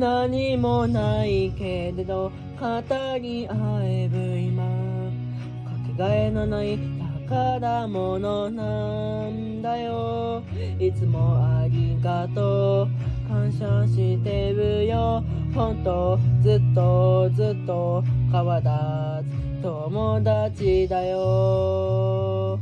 何もないけれど語り合える今。かけがえのない宝物なんだよ。いつもありがとう。感謝してるよ。本当ずっとずっと変わらず友達だよ。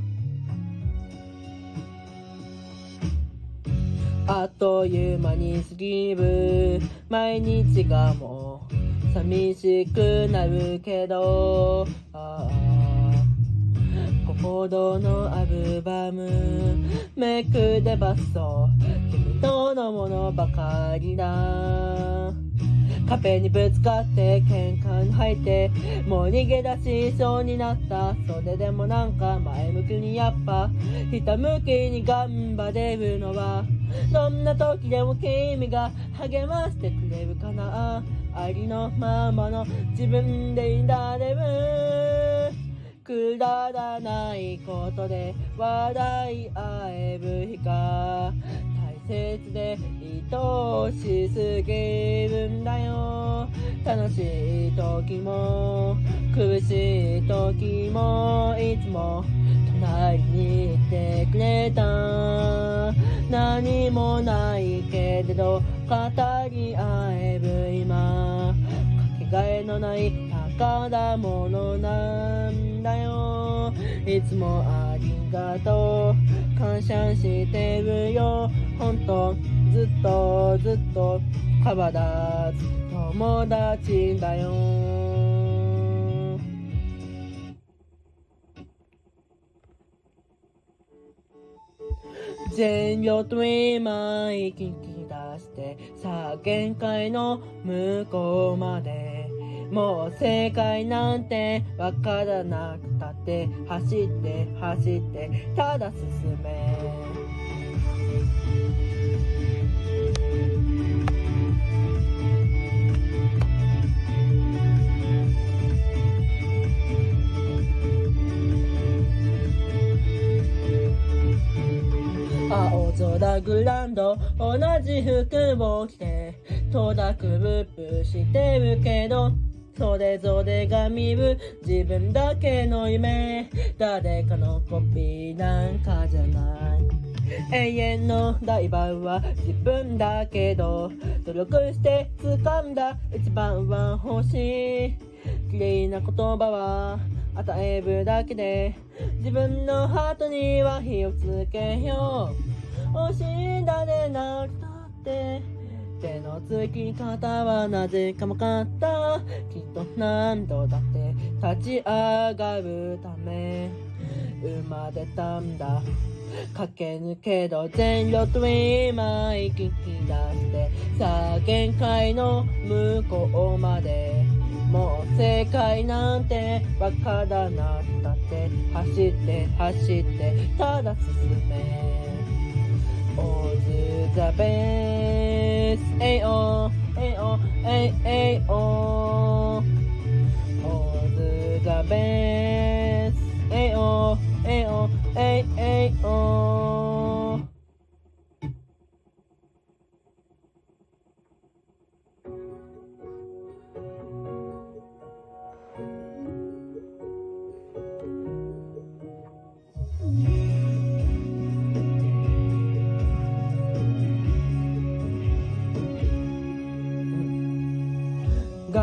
あっという間に過ぎる。毎日がもう寂しくなるけどああ心のアルバムめくればそう君とのものばかりだ。壁にぶつかって喧嘩に入ってもう逃げ出しそうになった。それでもなんか前向きにやっぱひたむきに頑張れるのはどんな時でも君が励ましてくれるかな。ありのままの自分でいられる。くだらないことで笑い合える日が大切で愛しすぎるんだよ。楽しい時も苦しい時もいつも隣にいてくれた。何もないけれど語り合える今。かけがえのない宝物なんだよ。いつもありがとう。感謝してるよ。本当ずっとずっと変わらず友達だよ。全力で今息き出してさあ限界の向こうまで。もう正解なんてわからなくたって走って走ってただ進め。青空グランド同じ服を着て戸田くぶぶしてるけど。それぞれが見る。自分だけの夢。誰かのコピーなんかじゃない。永遠のライバルは自分だけど。努力して掴んだ。一番は欲しい。綺麗な言葉は与えるだけで。自分のハートには火をつけよう。惜しんだでなくたって。手のつき方はなぜかもかった。きっと何度だって立ち上がるため。生まれたんだ。駆け抜けろ全力で今息き出して。さあ限界の向こうまで。もう正解なんてわからなくたって。走って走ってただ進め。All the best. Ayo Ayo Ayo All the best. Ayo Ayo Ayo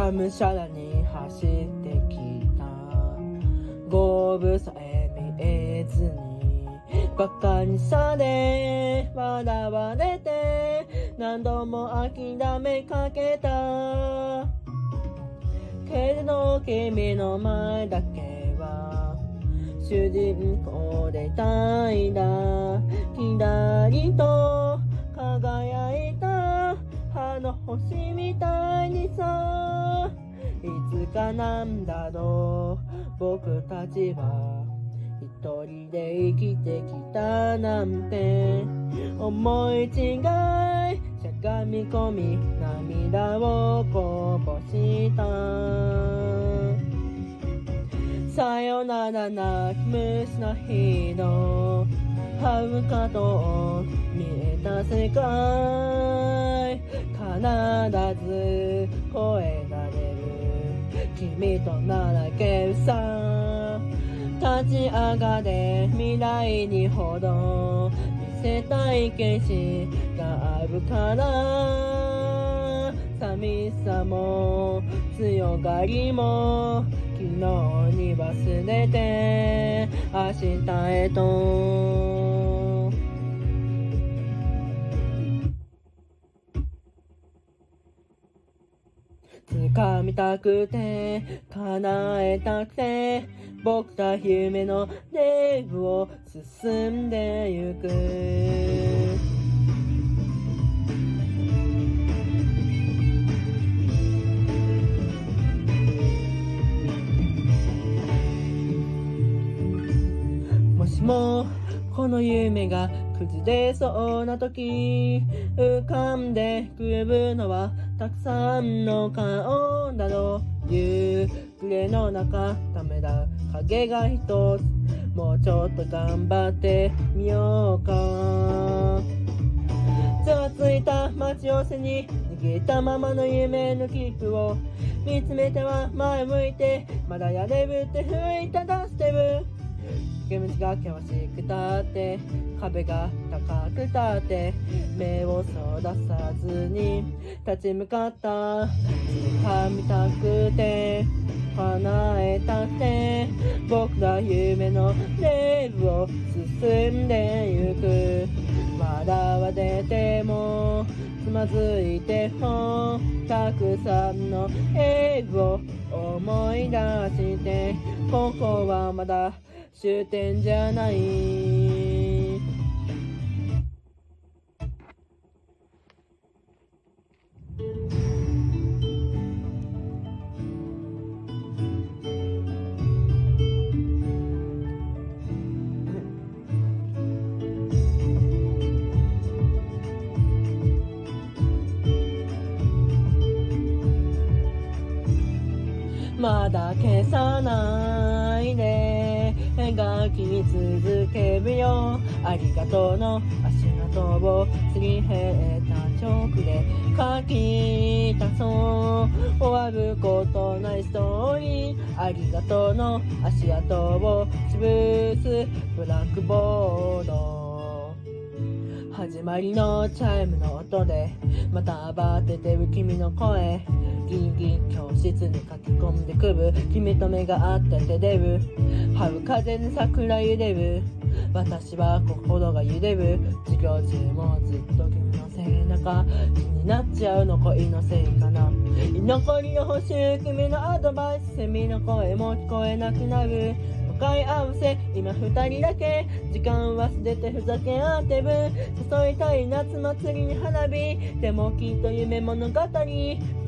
がむしゃらに走ってきた。ゴーさえ見えずにバカにされ笑われて何度も諦めかけた。けれど君の前だけは主人公でいたいだキラリと輝いたの星みたいにさ。いつかなんだろう。僕たちは一人で生きてきたなんて。思い違いしゃがみ込み涙をこぼした。さよなら泣き虫の日の。遥かと見えた世界。必ず超えられる君とならけるさ立ち上がれ未来にほど見せたい景色があるから寂しさも強がりも昨日に忘れて明日へと掴みたくて叶えたくて僕ら夢のレールを進んでゆく。もしもこの夢が崩れそうな時浮かんでくるのはたくさんの顔だろう。夕暮れの中ためら影が一つ。もうちょっと頑張ってみようか。ざわついた待ち寄せに握ったままの夢の切符を。見つめては前向いてまだやれるって吹いた出してる煙が険しく立って壁が高く立って目をそらさずに立ち向かった。掴みたくて叶えたくて僕ら夢のレールを進んでゆく。笑われてもつまずいてもたくさんの映を思い出してここはまだ終点じゃない。まだ消さない。描き続けるよ。ありがとうの足跡をすり減った直で書き足そう。終わることないストーリー。ありがとうの足跡を潰す。ブラックボード。始まりのチャイムの音でまた慌ててる君の声。ギンギン教室に書き込んでくる。君と目が合ってて出る。春風に桜揺れる。私は心が揺れる。授業中もずっと君の背中気になっちゃうの恋のせいかな。居残りを欲しい君のアドバイス。セミの声も聞こえなくなる。向かい合わせ。今二人だけ。時間忘れてふざけ合ってる。誘いたい夏祭りに花火。でもきっと夢物語。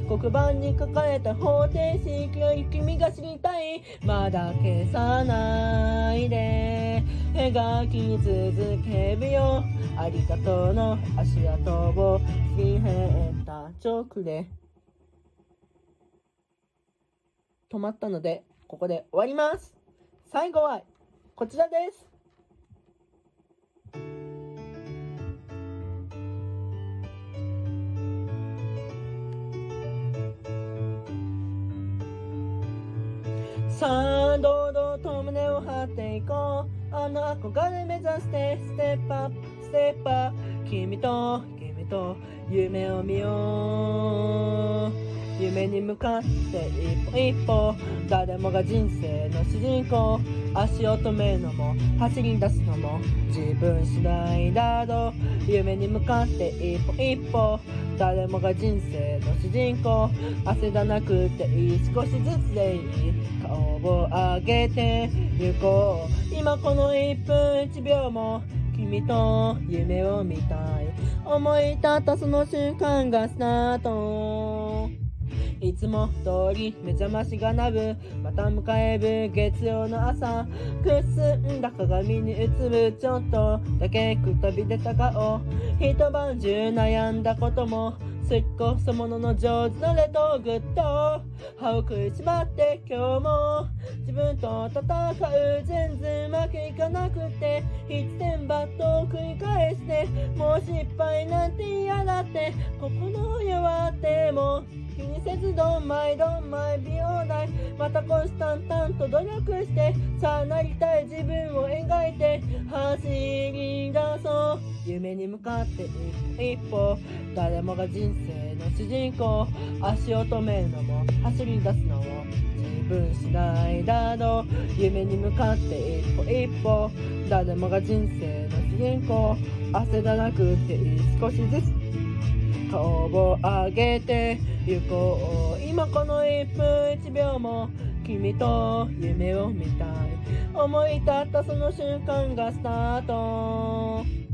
黒板に書かれた方程式より君が知りたい。まだ消さないで。描き続けるよ。ありがとうの足跡を。すり減った直で。止まったのでここで終わります。最後はこちらです。さあ堂々と胸を張っていこう。あの憧れ目指してステップアップステップアップ君と君と夢を見よう。夢に向かって一歩一歩誰もが人生の主人公。足を止めるのも走り出すのも自分次第だろう。夢に向かって一歩一歩誰もが人生の主人公。焦らなくていい少しずつでいい。顔を上げて行こう。今この1分1秒も君と夢を見たい。思い立ったその瞬間がスタート。いつも通り目覚ましが鳴る。また迎える月曜の朝くすんだ鏡に映るちょっとだけくたびれた顔一晩中悩んだこともそいこそものの上手なレトグッド歯を食いしばって今日も自分と戦う全然うまくいかなくて。一点バットを繰り返してもう失敗なんて嫌だって。心弱っても。気にせずどんまいどんまい美容代またコンスタンタンと努力してさあなりたい自分を描いて走り出そう。夢に向かって一歩。一歩誰もが人生の主人公。足を止めるのも走り出すのも自分次第だろう夢に向かって一歩一歩。誰もが人生の主人公。焦らなくて少しずつ顔を上げて行こう。今この1分1秒も君と夢を見たい。思い立ったその瞬間がスタート。